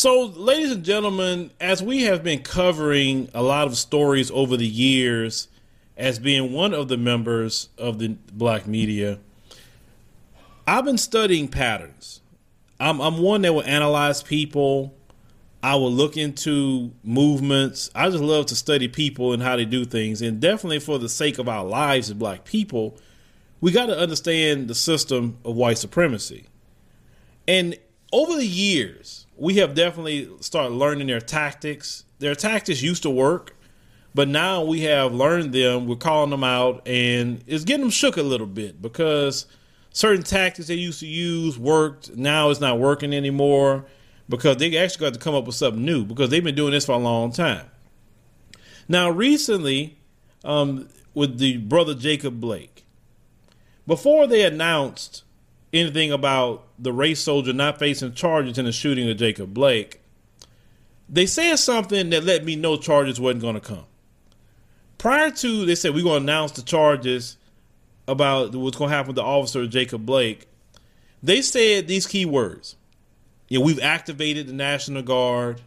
So, ladies and gentlemen, as we have been covering a lot of stories over the years, as being one of the members of the black media, I've been studying patterns. I'm, I'm one that will analyze people. I will look into movements. I just love to study people and how they do things. And definitely for the sake of our lives as black people, we got to understand the system of white supremacy. And over the years, we have definitely started learning their tactics. Their tactics used to work, but now we have learned them. We're calling them out, and it's getting them shook a little bit because certain tactics they used to use worked. Now it's not working anymore because they actually got to come up with something new because they've been doing this for a long time. Now, recently, um, with the brother Jacob Blake, before they announced anything about the race soldier not facing charges in the shooting of Jacob Blake, they said something that let me know charges wasn't going to come. Prior to, they said we're going to announce the charges about what's going to happen with the officer Jacob Blake. They said these key words. You know, we've activated the National Guard.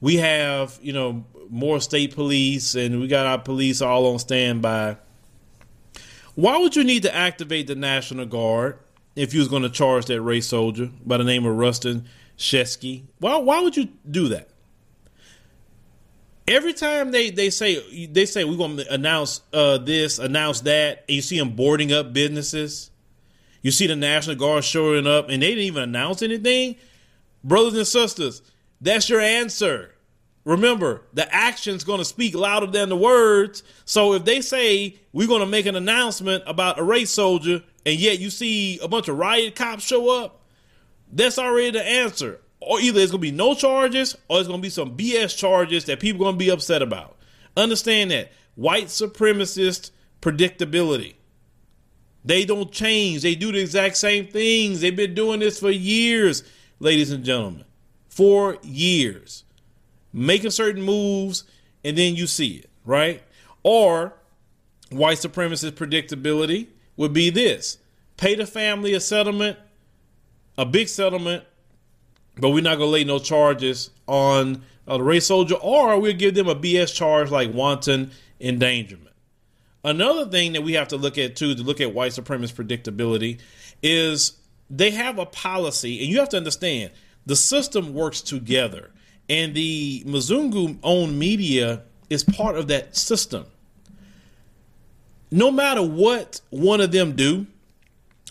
We have, you know, more state police and we got our police all on standby. Why would you need to activate the National Guard if you was going to charge that race soldier by the name of Rusten Sheskey. Why why would you do that? Every time they, they say they say we're going to announce uh, this, announce that, and you see them boarding up businesses. You see the National Guard showing up, and they didn't even announce anything. Brothers and sisters, that's your answer. Remember, the action's going to speak louder than the words. So if they say we're going to make an announcement about a race soldier, and yet you see a bunch of riot cops show up, that's already the answer. Or either it's to be no charges, or it's to be some BS charges that people are to be upset about. Understand that white supremacist predictability. They don't change. They do the exact same things. They've been doing this for years, ladies and gentlemen. For years making certain moves, and then you see it, right? Or white supremacist predictability would be this pay the family a settlement, a big settlement, but we're not going to lay no charges on uh, the race soldier, or we'll give them a BS charge like wanton endangerment. Another thing that we have to look at too, to look at white supremacist predictability, is they have a policy, and you have to understand the system works together. And the Mzungu owned media is part of that system. No matter what one of them do,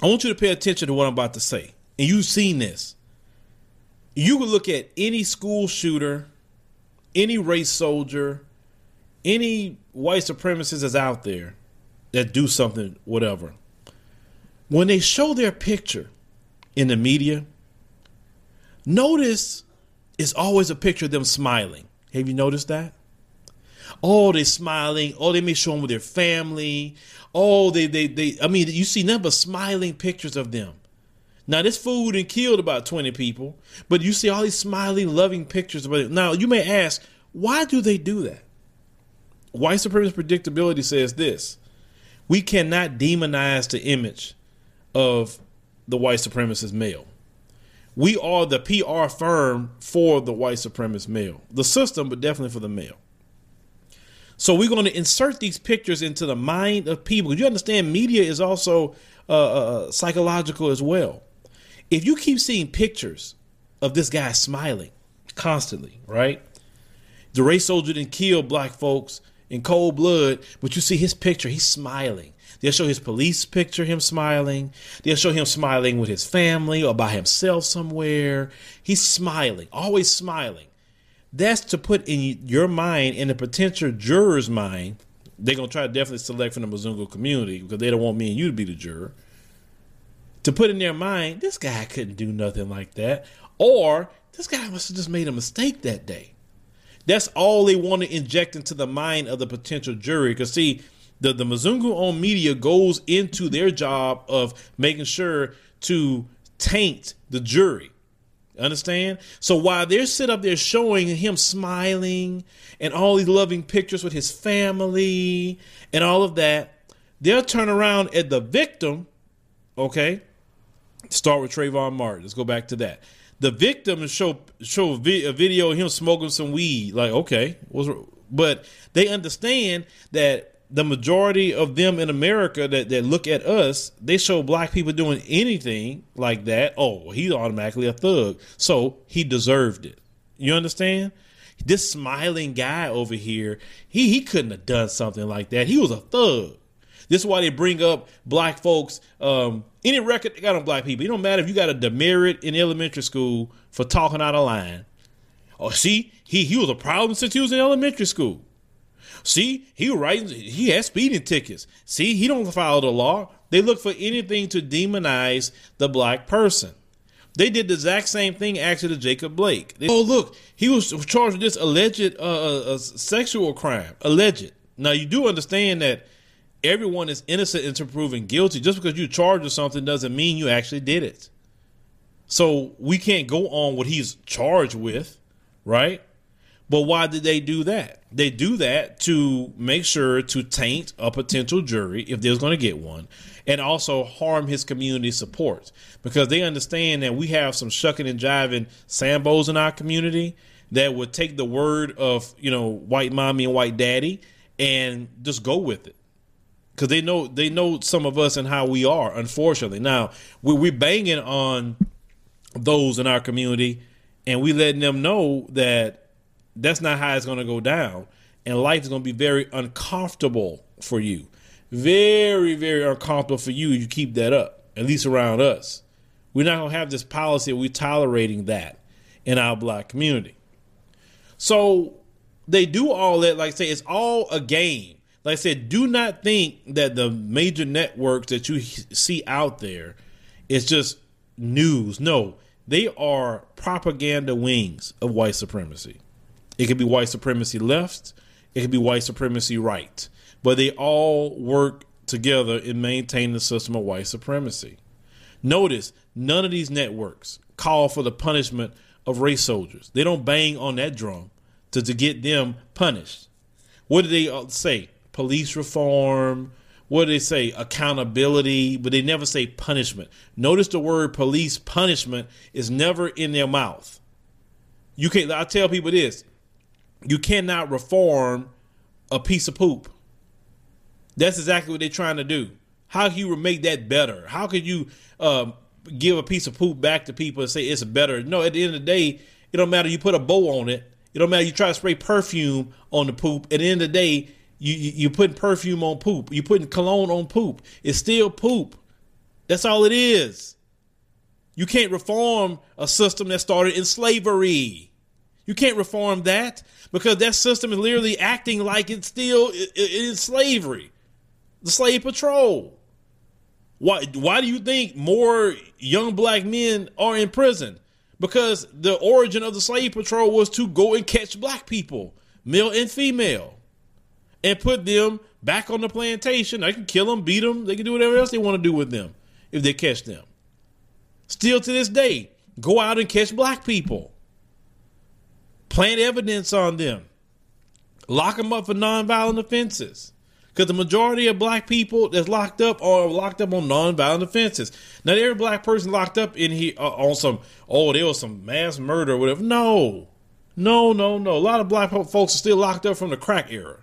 I want you to pay attention to what I'm about to say. And you've seen this. You can look at any school shooter, any race soldier, any white supremacist that's out there that do something, whatever. When they show their picture in the media, notice it's always a picture of them smiling. Have you noticed that? Oh, they're smiling. Oh, they may show them with their family. Oh, they, they, they, I mean, you see nothing but smiling pictures of them. Now, this food and killed about 20 people, but you see all these smiling, loving pictures of it. Now, you may ask, why do they do that? White supremacist predictability says this we cannot demonize the image of the white supremacist male we are the PR firm for the white supremacist male. The system, but definitely for the male. So we're going to insert these pictures into the mind of people. You understand, media is also uh, uh, uh, psychological as well. If you keep seeing pictures of this guy smiling constantly, right? The race soldier didn't kill black folks in cold blood, but you see his picture, he's smiling. They'll show his police picture, him smiling. They'll show him smiling with his family or by himself somewhere. He's smiling, always smiling. That's to put in your mind, in a potential juror's mind, they're gonna try to definitely select from the Mzungu community because they don't want me and you to be the juror. To put in their mind, this guy couldn't do nothing like that, or this guy must have just made a mistake that day. That's all they want to inject into the mind of the potential jury. Because see, the the Mzungu owned media goes into their job of making sure to taint the jury. Understand? So while they're sit up there showing him smiling and all these loving pictures with his family and all of that, they'll turn around at the victim. Okay, start with Trayvon Martin. Let's go back to that. The victim show show a video of him smoking some weed. Like, okay, but they understand that the majority of them in America that, that look at us, they show black people doing anything like that. Oh, he's automatically a thug. So he deserved it. You understand? This smiling guy over here, he, he couldn't have done something like that. He was a thug. This is why they bring up black folks. Um, any record they got on black people. It don't matter if you got a demerit in elementary school for talking out of line. Oh, see, he, he was a problem since he was in elementary school. See, he writes. He has speeding tickets. See, he don't follow the law. They look for anything to demonize the black person. They did the exact same thing actually to Jacob Blake. They, oh, look, he was charged with this alleged uh, uh, sexual crime. Alleged. Now you do understand that everyone is innocent until proven guilty. Just because you charged with something doesn't mean you actually did it. So we can't go on what he's charged with, right? But why did they do that? They do that to make sure to taint a potential jury if there's going to get one, and also harm his community support because they understand that we have some shucking and jiving sambos in our community that would take the word of you know white mommy and white daddy and just go with it because they know they know some of us and how we are. Unfortunately, now we we're banging on those in our community, and we letting them know that that's not how it's going to go down. And life is going to be very uncomfortable for you. Very, very uncomfortable for you. You keep that up, at least around us. We're not going to have this policy. We're tolerating that in our black community. So they do all that. Like I say, it's all a game. Like I said, do not think that the major networks that you see out there is just news. No, they are propaganda wings of white supremacy. It could be white supremacy left, it could be white supremacy right, but they all work together in maintaining the system of white supremacy. Notice none of these networks call for the punishment of race soldiers. They don't bang on that drum to, to get them punished. What do they uh, say? Police reform. What do they say? Accountability, but they never say punishment. Notice the word police punishment is never in their mouth. You can't. I tell people this: you cannot reform a piece of poop. That's exactly what they're trying to do. How can you make that better? How could you um, give a piece of poop back to people and say it's better? No, at the end of the day, it don't matter. You put a bow on it. It don't matter. You try to spray perfume on the poop. At the end of the day, you, you you putting perfume on poop. You're putting cologne on poop. It's still poop. That's all it is. You can't reform a system that started in slavery. You can't reform that because that system is literally acting like it's still in slavery. The slave patrol. Why why do you think more young black men are in prison? Because the origin of the slave patrol was to go and catch black people, male and female, and put them back on the plantation. They can kill them, beat them, they can do whatever else they want to do with them if they catch them. Still to this day, go out and catch black people plant evidence on them, lock them up for nonviolent offenses. Because the majority of black people that's locked up are locked up on nonviolent offenses. Not every black person locked up in here uh, on some, oh, there was some mass murder or whatever. No, no, no, no. A lot of black folks are still locked up from the crack era,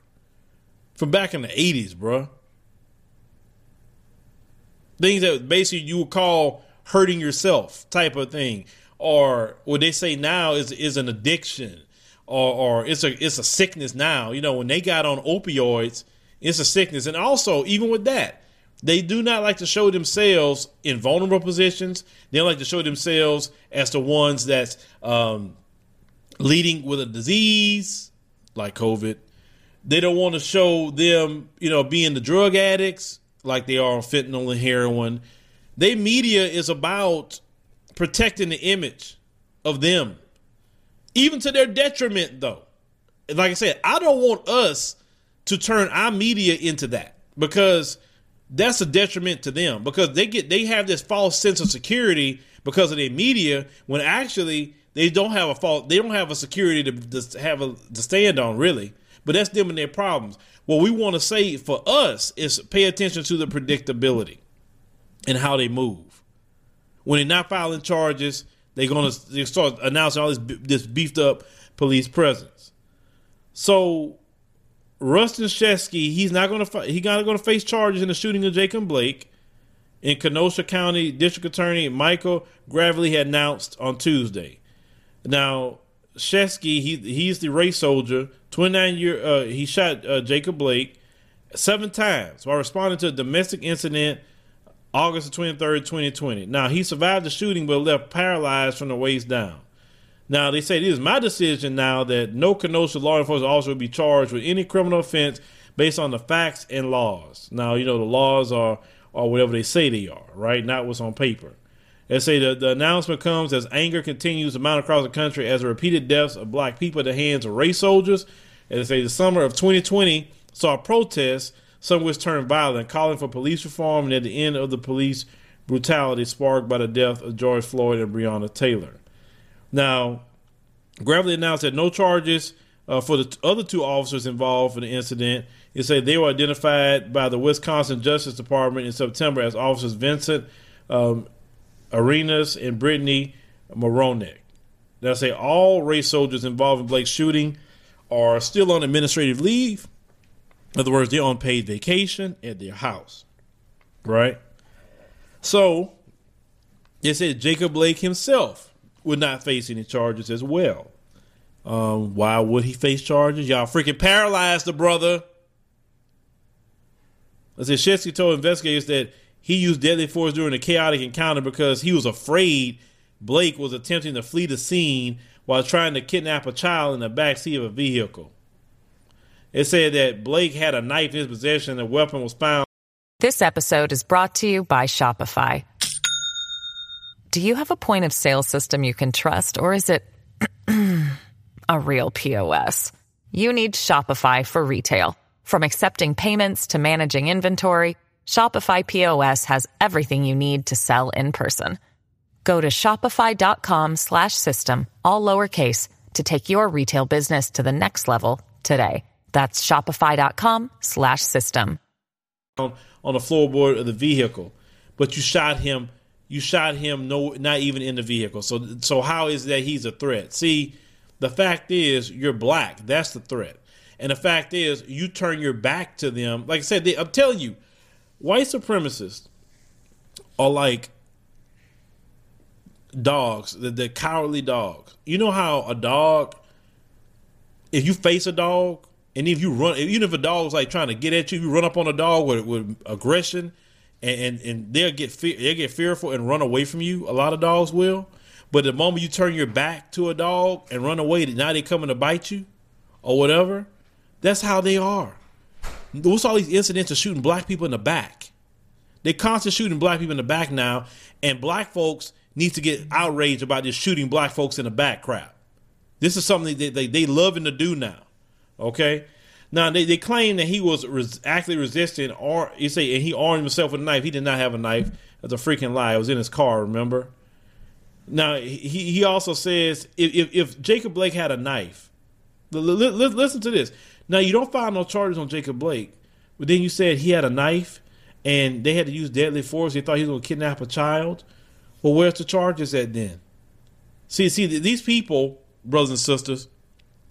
from back in the 80s, bro. Things that basically you would call hurting yourself type of thing or what they say now is is an addiction or or it's a it's a sickness now. You know, when they got on opioids, it's a sickness. And also, even with that, they do not like to show themselves in vulnerable positions. They don't like to show themselves as the ones that's um, leading with a disease like COVID. They don't want to show them, you know, being the drug addicts like they are on fentanyl and heroin. They media is about protecting the image of them, even to their detriment, though. Like I said, I don't want us to turn our media into that because that's a detriment to them because they get they have this false sense of security because of their media when actually they don't have a fault they don't have a security to, to have a to stand on really. But that's them and their problems. What we want to say for us is pay attention to the predictability and how they move when they're not filing charges they're going to start announcing all this this beefed up police presence so Rusten Sheskey, he's not going to he's not going to face charges in the shooting of Jacob Blake. In Kenosha County District Attorney Michael Graveley had announced on Tuesday. Now, Sheskey, he he's the race soldier, 29 year. Uh, he shot uh, Jacob Blake seven times while responding to a domestic incident August 23rd, 2020. Now, he survived the shooting but left paralyzed from the waist down. Now, they say it is my decision now that no Kenosha law enforcement officer will be charged with any criminal offense based on the facts and laws. Now, you know, the laws are, are whatever they say they are, right? Not what's on paper. They say the, the announcement comes as anger continues to mount across the country as the repeated deaths of black people at the hands of race soldiers. And they say the summer of 2020 saw protests, some which turned violent, calling for police reform and at the end of the police brutality sparked by the death of George Floyd and Breonna Taylor. Now, Graveley announced that no charges uh, for the t- other two officers involved in the incident. He said they were identified by the Wisconsin Justice Department in September as officers Vincent um, Arenas and Brittany Meronek. They say all race soldiers involved in Blake's shooting are still on administrative leave. In other words, they're on paid vacation at their house. Right? So, they said Jacob Blake himself would not face any charges as well. Um, why would he face charges? Y'all freaking paralyzed the brother. I said Sheskey told investigators that he used deadly force during a chaotic encounter because he was afraid Blake was attempting to flee the scene while trying to kidnap a child in the backseat of a vehicle. It said that Blake had a knife in his possession and the weapon was found. This episode is brought to you by Shopify. Do you have a point of sale system you can trust, or is it a real POS? You need Shopify for retail. From accepting payments to managing inventory, Shopify POS has everything you need to sell in person. Go to shopify.com slash system, all lowercase, to take your retail business to the next level today. That's shopify.com slash system. On, the floorboard of the vehicle, but you shot him you shot him no not even in the vehicle. So so how is that he's a threat? See, the fact is you're black. That's the threat. And the fact is you turn your back to them. Like I said, they, I'm telling you, white supremacists are like dogs, the, the cowardly dogs. You know how a dog if you face a dog and if you run even if a dog's like trying to get at you, you run up on a dog with, with aggression and, and, and they'll get fe- they'll get fearful and run away from you. A lot of dogs will, but the moment you turn your back to a dog and run away, now they coming to bite you or whatever. That's how they are. What's all these incidents of shooting black people in the back? They constantly shooting black people in the back now, and black folks need to get outraged about this shooting black folks in the back crap. This is something they, they, they loving to do now. Okay? Now they, they claim that he was res- actually resisting, or you say, and he armed himself with a knife. He did not have a knife. That's a freaking lie. It was in his car. Remember? Now he he also says if if, if Jacob Blake had a knife, listen to this. Now you don't find no charges on Jacob Blake, but then you said he had a knife and they had to use deadly force. They thought he was going to kidnap a child. Well, where's the charges at then? See, see, these people, brothers and sisters,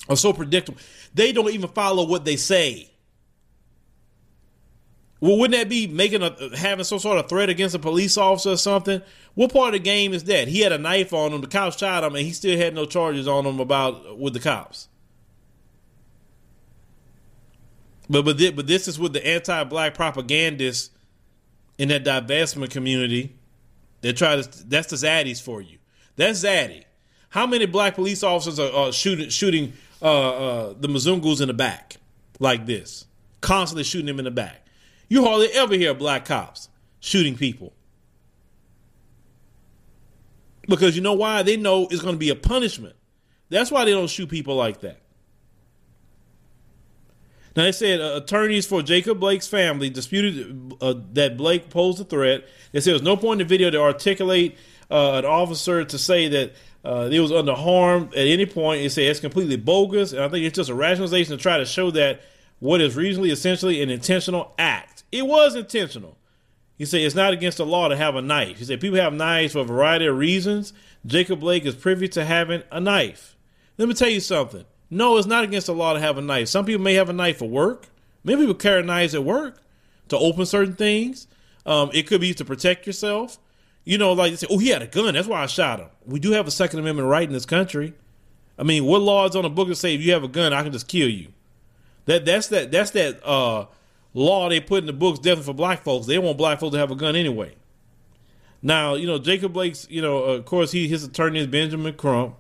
are so predictable. They don't even follow what they say. Well, wouldn't that be making a having some sort of threat against a police officer or something? What part of the game is that? He had a knife on him. The cops shot him, and he still had no charges on him about with the cops. But but this, but this is with the anti-black propagandists in that divestment community that try to. That's the zaddies for you. That's zaddy. How many black police officers are, are shooting shooting uh, uh, the Mzungus in the back like this, constantly shooting them in the back. You hardly ever hear black cops shooting people. Because you know why? They know it's going to be a punishment. That's why they don't shoot people like that. Now, they said uh, attorneys for Jacob Blake's family disputed uh, that Blake posed a threat. They said there was no point in the video to articulate uh, an officer to say that uh, he was under harm at any point. They say it's completely bogus. And I think it's just a rationalization to try to show that what is reasonably, essentially, an intentional act. It was intentional. He said it's not against the law to have a knife. He said people have knives for a variety of reasons. Jacob Blake is privy to having a knife. Let me tell you something. No, it's not against the law to have a knife. Some people may have a knife for work. Many people carry knives at work to open certain things. Um, it could be used to protect yourself. You know, like say, oh, he had a gun. That's why I shot him. We do have a Second Amendment right in this country. I mean, what law is on the book that say if you have a gun, I can just kill you? That that's that that's that uh, law they put in the books definitely for black folks. They want black folks to have a gun anyway. Now, you know, Jacob Blake's, you know, of course, he his attorney is Benjamin Crump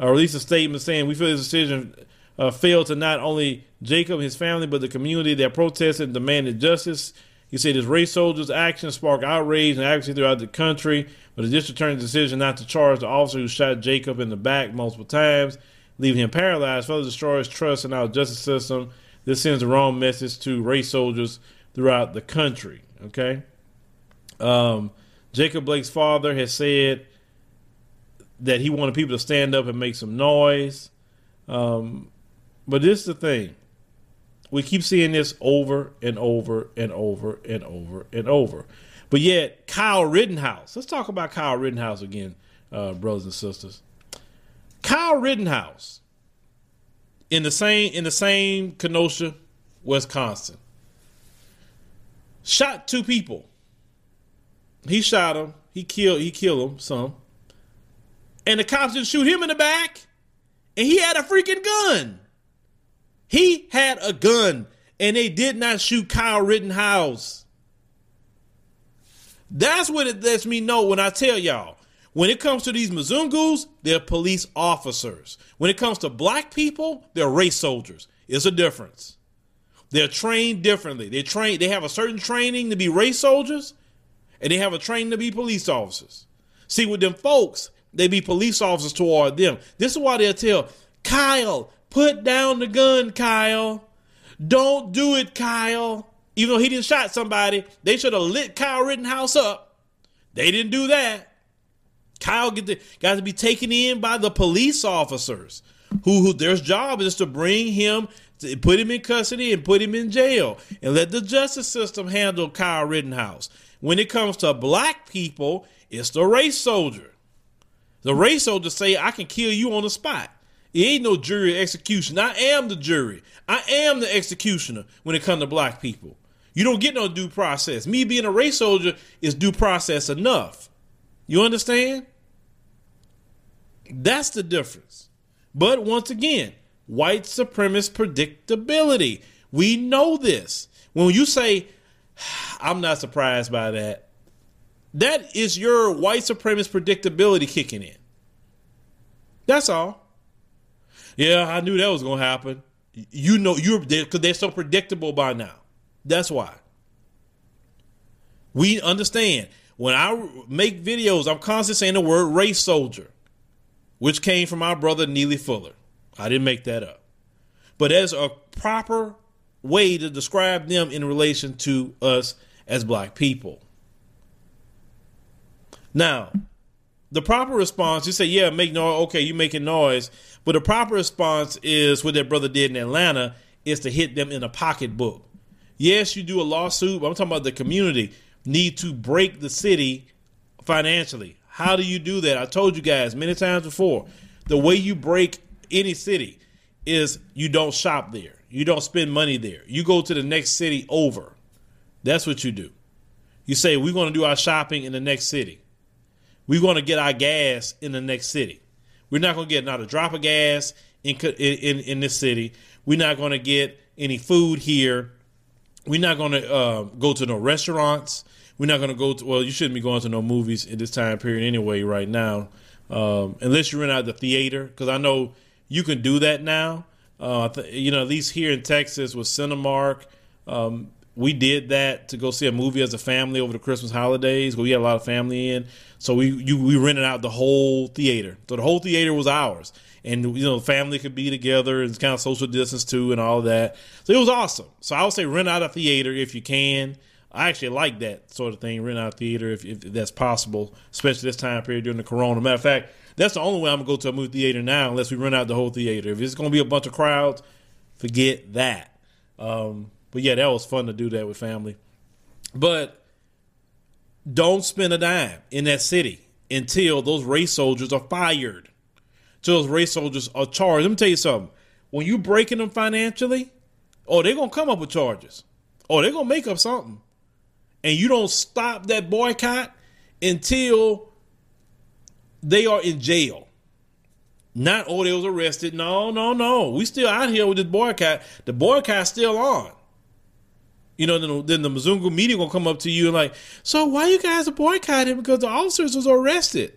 uh, released a statement saying we feel this decision uh, failed to not only Jacob and his family, but the community that protested and demanded justice. He said his race soldiers' actions sparked outrage and advocacy throughout the country, but the district attorney's decision not to charge the officer who shot Jacob in the back multiple times, leaving him paralyzed, further destroys trust in our justice system. This sends the wrong message to race soldiers throughout the country. Okay. Um, Jacob Blake's father has said that he wanted people to stand up and make some noise. Um, but this is the thing. We keep seeing this over and over and over and over and over. But yet, Kyle Rittenhouse, let's talk about Kyle Rittenhouse again, uh, brothers and sisters. Kyle Rittenhouse in the same in the same Kenosha, Wisconsin, shot two people. He shot them. He killed. He killed them. Some and the cops didn't shoot him in the back, and he had a freaking gun. He had a gun, and they did not shoot Kyle Rittenhouse. That's what it lets me know when I tell y'all. When it comes to these Mzungus, they're police officers. When it comes to black people, they're race soldiers. It's a difference. They're trained differently. They train. They have a certain training to be race soldiers, and they have a training to be police officers. See, with them folks, they be police officers toward them. This is why they'll tell Kyle, put down the gun, Kyle. Don't do it, Kyle. Even though he didn't shot somebody, they should have lit Kyle Rittenhouse up. They didn't do that. Kyle get the, got to be taken in by the police officers who, who their job is to bring him, to put him in custody and put him in jail and let the justice system handle Kyle Rittenhouse. When it comes to black people, it's the race soldier. The race soldiers say, I can kill you on the spot. It ain't no jury execution. I am the jury. I am the executioner when it comes to black people. You don't get no due process. Me being a race soldier is due process enough. You understand? That's the difference. But once again, white supremacist predictability. We know this. When you say, I'm not surprised by that, that is your white supremacist predictability kicking in. That's all. Yeah, I knew that was going to happen. You know, you're because they're so predictable by now. That's why. We understand when I make videos, I'm constantly saying the word race soldier, which came from our brother Neely Fuller. I didn't make that up. But as a proper way to describe them in relation to us as black people. Now, the proper response, you say, yeah, make noise. Okay, you making noise. But the proper response is what that brother did in Atlanta is to hit them in a pocketbook. Yes, you do a lawsuit, but I'm talking about the community need to break the city financially. How do you do that? I told you guys many times before. The way you break any city is you don't shop there. You don't spend money there. You go to the next city over. That's what you do. You say, we're going to do our shopping in the next city. We're going to get our gas in the next city. We're not going to get not a drop of gas in, in, in this city. We're not going to get any food here. We're not going to uh, go to no restaurants. We're not going to go to, well, you shouldn't be going to no movies in this time period anyway, right now, um, unless you rent out the theater. Because I know you can do that now. Uh, you know, at least here in Texas with Cinemark, um, we did that to go see a movie as a family over the Christmas holidays. We had a lot of family in, so we you, we rented out the whole theater. So the whole theater was ours, and you know, family could be together and it's kind of social distance too, and all that. So it was awesome. So I would say rent out a theater if you can. I actually like that sort of thing, rent out theater if, if that's possible, especially this time period during the corona. Matter of fact, that's the only way I'm gonna go to a movie theater now, unless we rent out the whole theater. If it's gonna be a bunch of crowds, forget that. Um, but yeah, that was fun to do that with family. But don't spend a dime in that city until those race soldiers are fired. Until those race soldiers are charged. Let me tell you something. When you breaking them financially, oh, they're gonna come up with charges. Oh, they're gonna make up something. And you don't stop that boycott until they are in jail. Not oh they was arrested. No, no, no. We still out here with this boycott. The boycott's still on. You know, then, then the Mzungu media gonna come up to you and like, so why you guys are boycotting because the officers was arrested?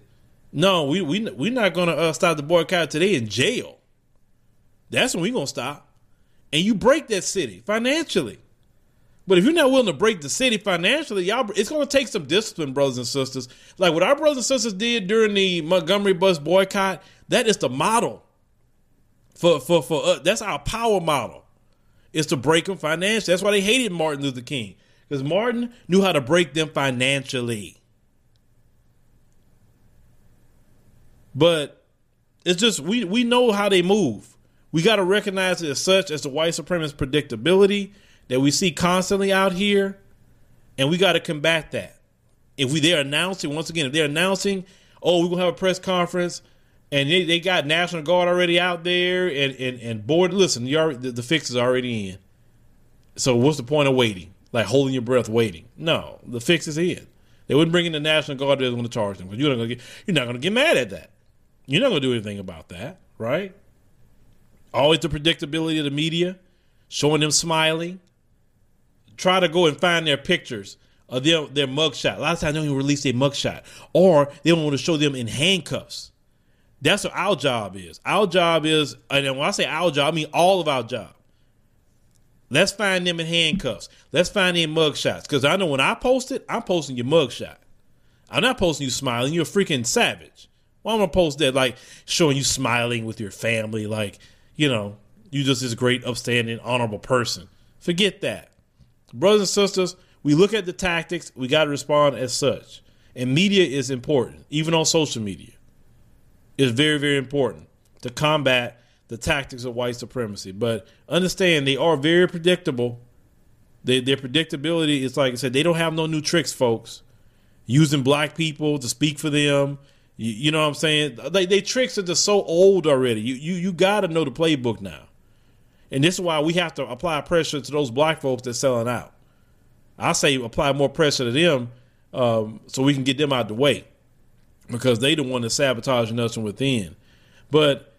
No, we we we're not gonna uh, stop the boycott today in jail. That's when we gonna stop. And you break that city financially. But if you're not willing to break the city financially, y'all, it's to take some discipline, brothers and sisters. Like what our brothers and sisters did during the Montgomery bus boycott, that is the model for for for us. That's our power model. Is to break them financially. That's why they hated Martin Luther King because Martin knew how to break them financially. But it's just we we know how they move. We got to recognize it as such as the white supremacist predictability that we see constantly out here, and we got to combat that. If we they're announcing once again, if they're announcing, oh, we're gonna have a press conference, and they, they got National Guard already out there, and and, and board. Listen, you already, the, the fix is already in. So what's the point of waiting? Like holding your breath, waiting? No, the fix is in. They wouldn't bring in the National Guard. They're going to charge them because you're not going to get. You're not going to get mad at that. You're not going to do anything about that, right? Always the predictability of the media, showing them smiling, try to go and find their pictures of their, their mugshot. A lot of times they don't even release their mugshot. Or they don't want to show them in handcuffs. That's what our job is. Our job is, and when I say our job, I mean all of our job. Let's find them in handcuffs. Let's find them mugshots. Because I know when I post it, I'm posting your mugshot. I'm not posting you smiling. You're a freaking savage. Why am I post that like showing you smiling with your family, like, you know, you just this great, upstanding, honorable person. Forget that. Brothers and sisters, we look at the tactics, we got to respond as such. And media is important, even on social media. It's very, very important to combat the tactics of white supremacy. But understand they are very predictable. They, their predictability is like I said, they don't have no new tricks, folks. Using black people to speak for them. You, you know what I'm saying? They, they tricks are just so old already. You you you got to know the playbook now. And this is why we have to apply pressure to those black folks that's selling out. I say apply more pressure to them um, so we can get them out the way because they the one that's sabotaging us from within. But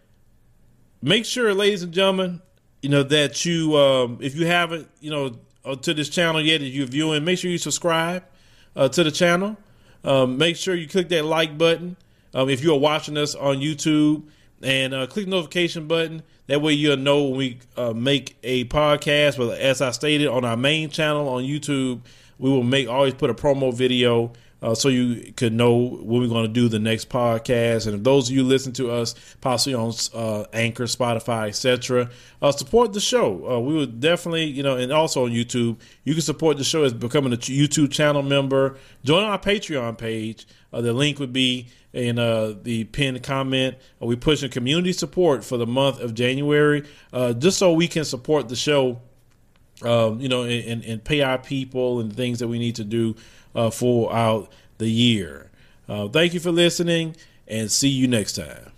make sure, ladies and gentlemen, you know that you, um, if you haven't, you know, uh, to this channel yet that you're viewing, make sure you subscribe uh, to the channel. Um, make sure you click that like button um, if you are watching us on YouTube and uh, click the notification button. That way you'll know when we uh, make a podcast. But as I stated on our main channel on YouTube, we will make always put a promo video uh, so you could know when we're going to do the next podcast. And if those of you listen to us possibly on uh, Anchor, Spotify, etc., uh, support the show. Uh, we would definitely, you know, and also on YouTube, you can support the show as becoming a YouTube channel member. Join our Patreon page. Uh, the link would be in uh, the pinned comment. We pushing community support for the month of January, just so we can support the show. Um, you know, and, and, pay our people and things that we need to do uh, for out the year. Uh, thank you for listening, and see you next time.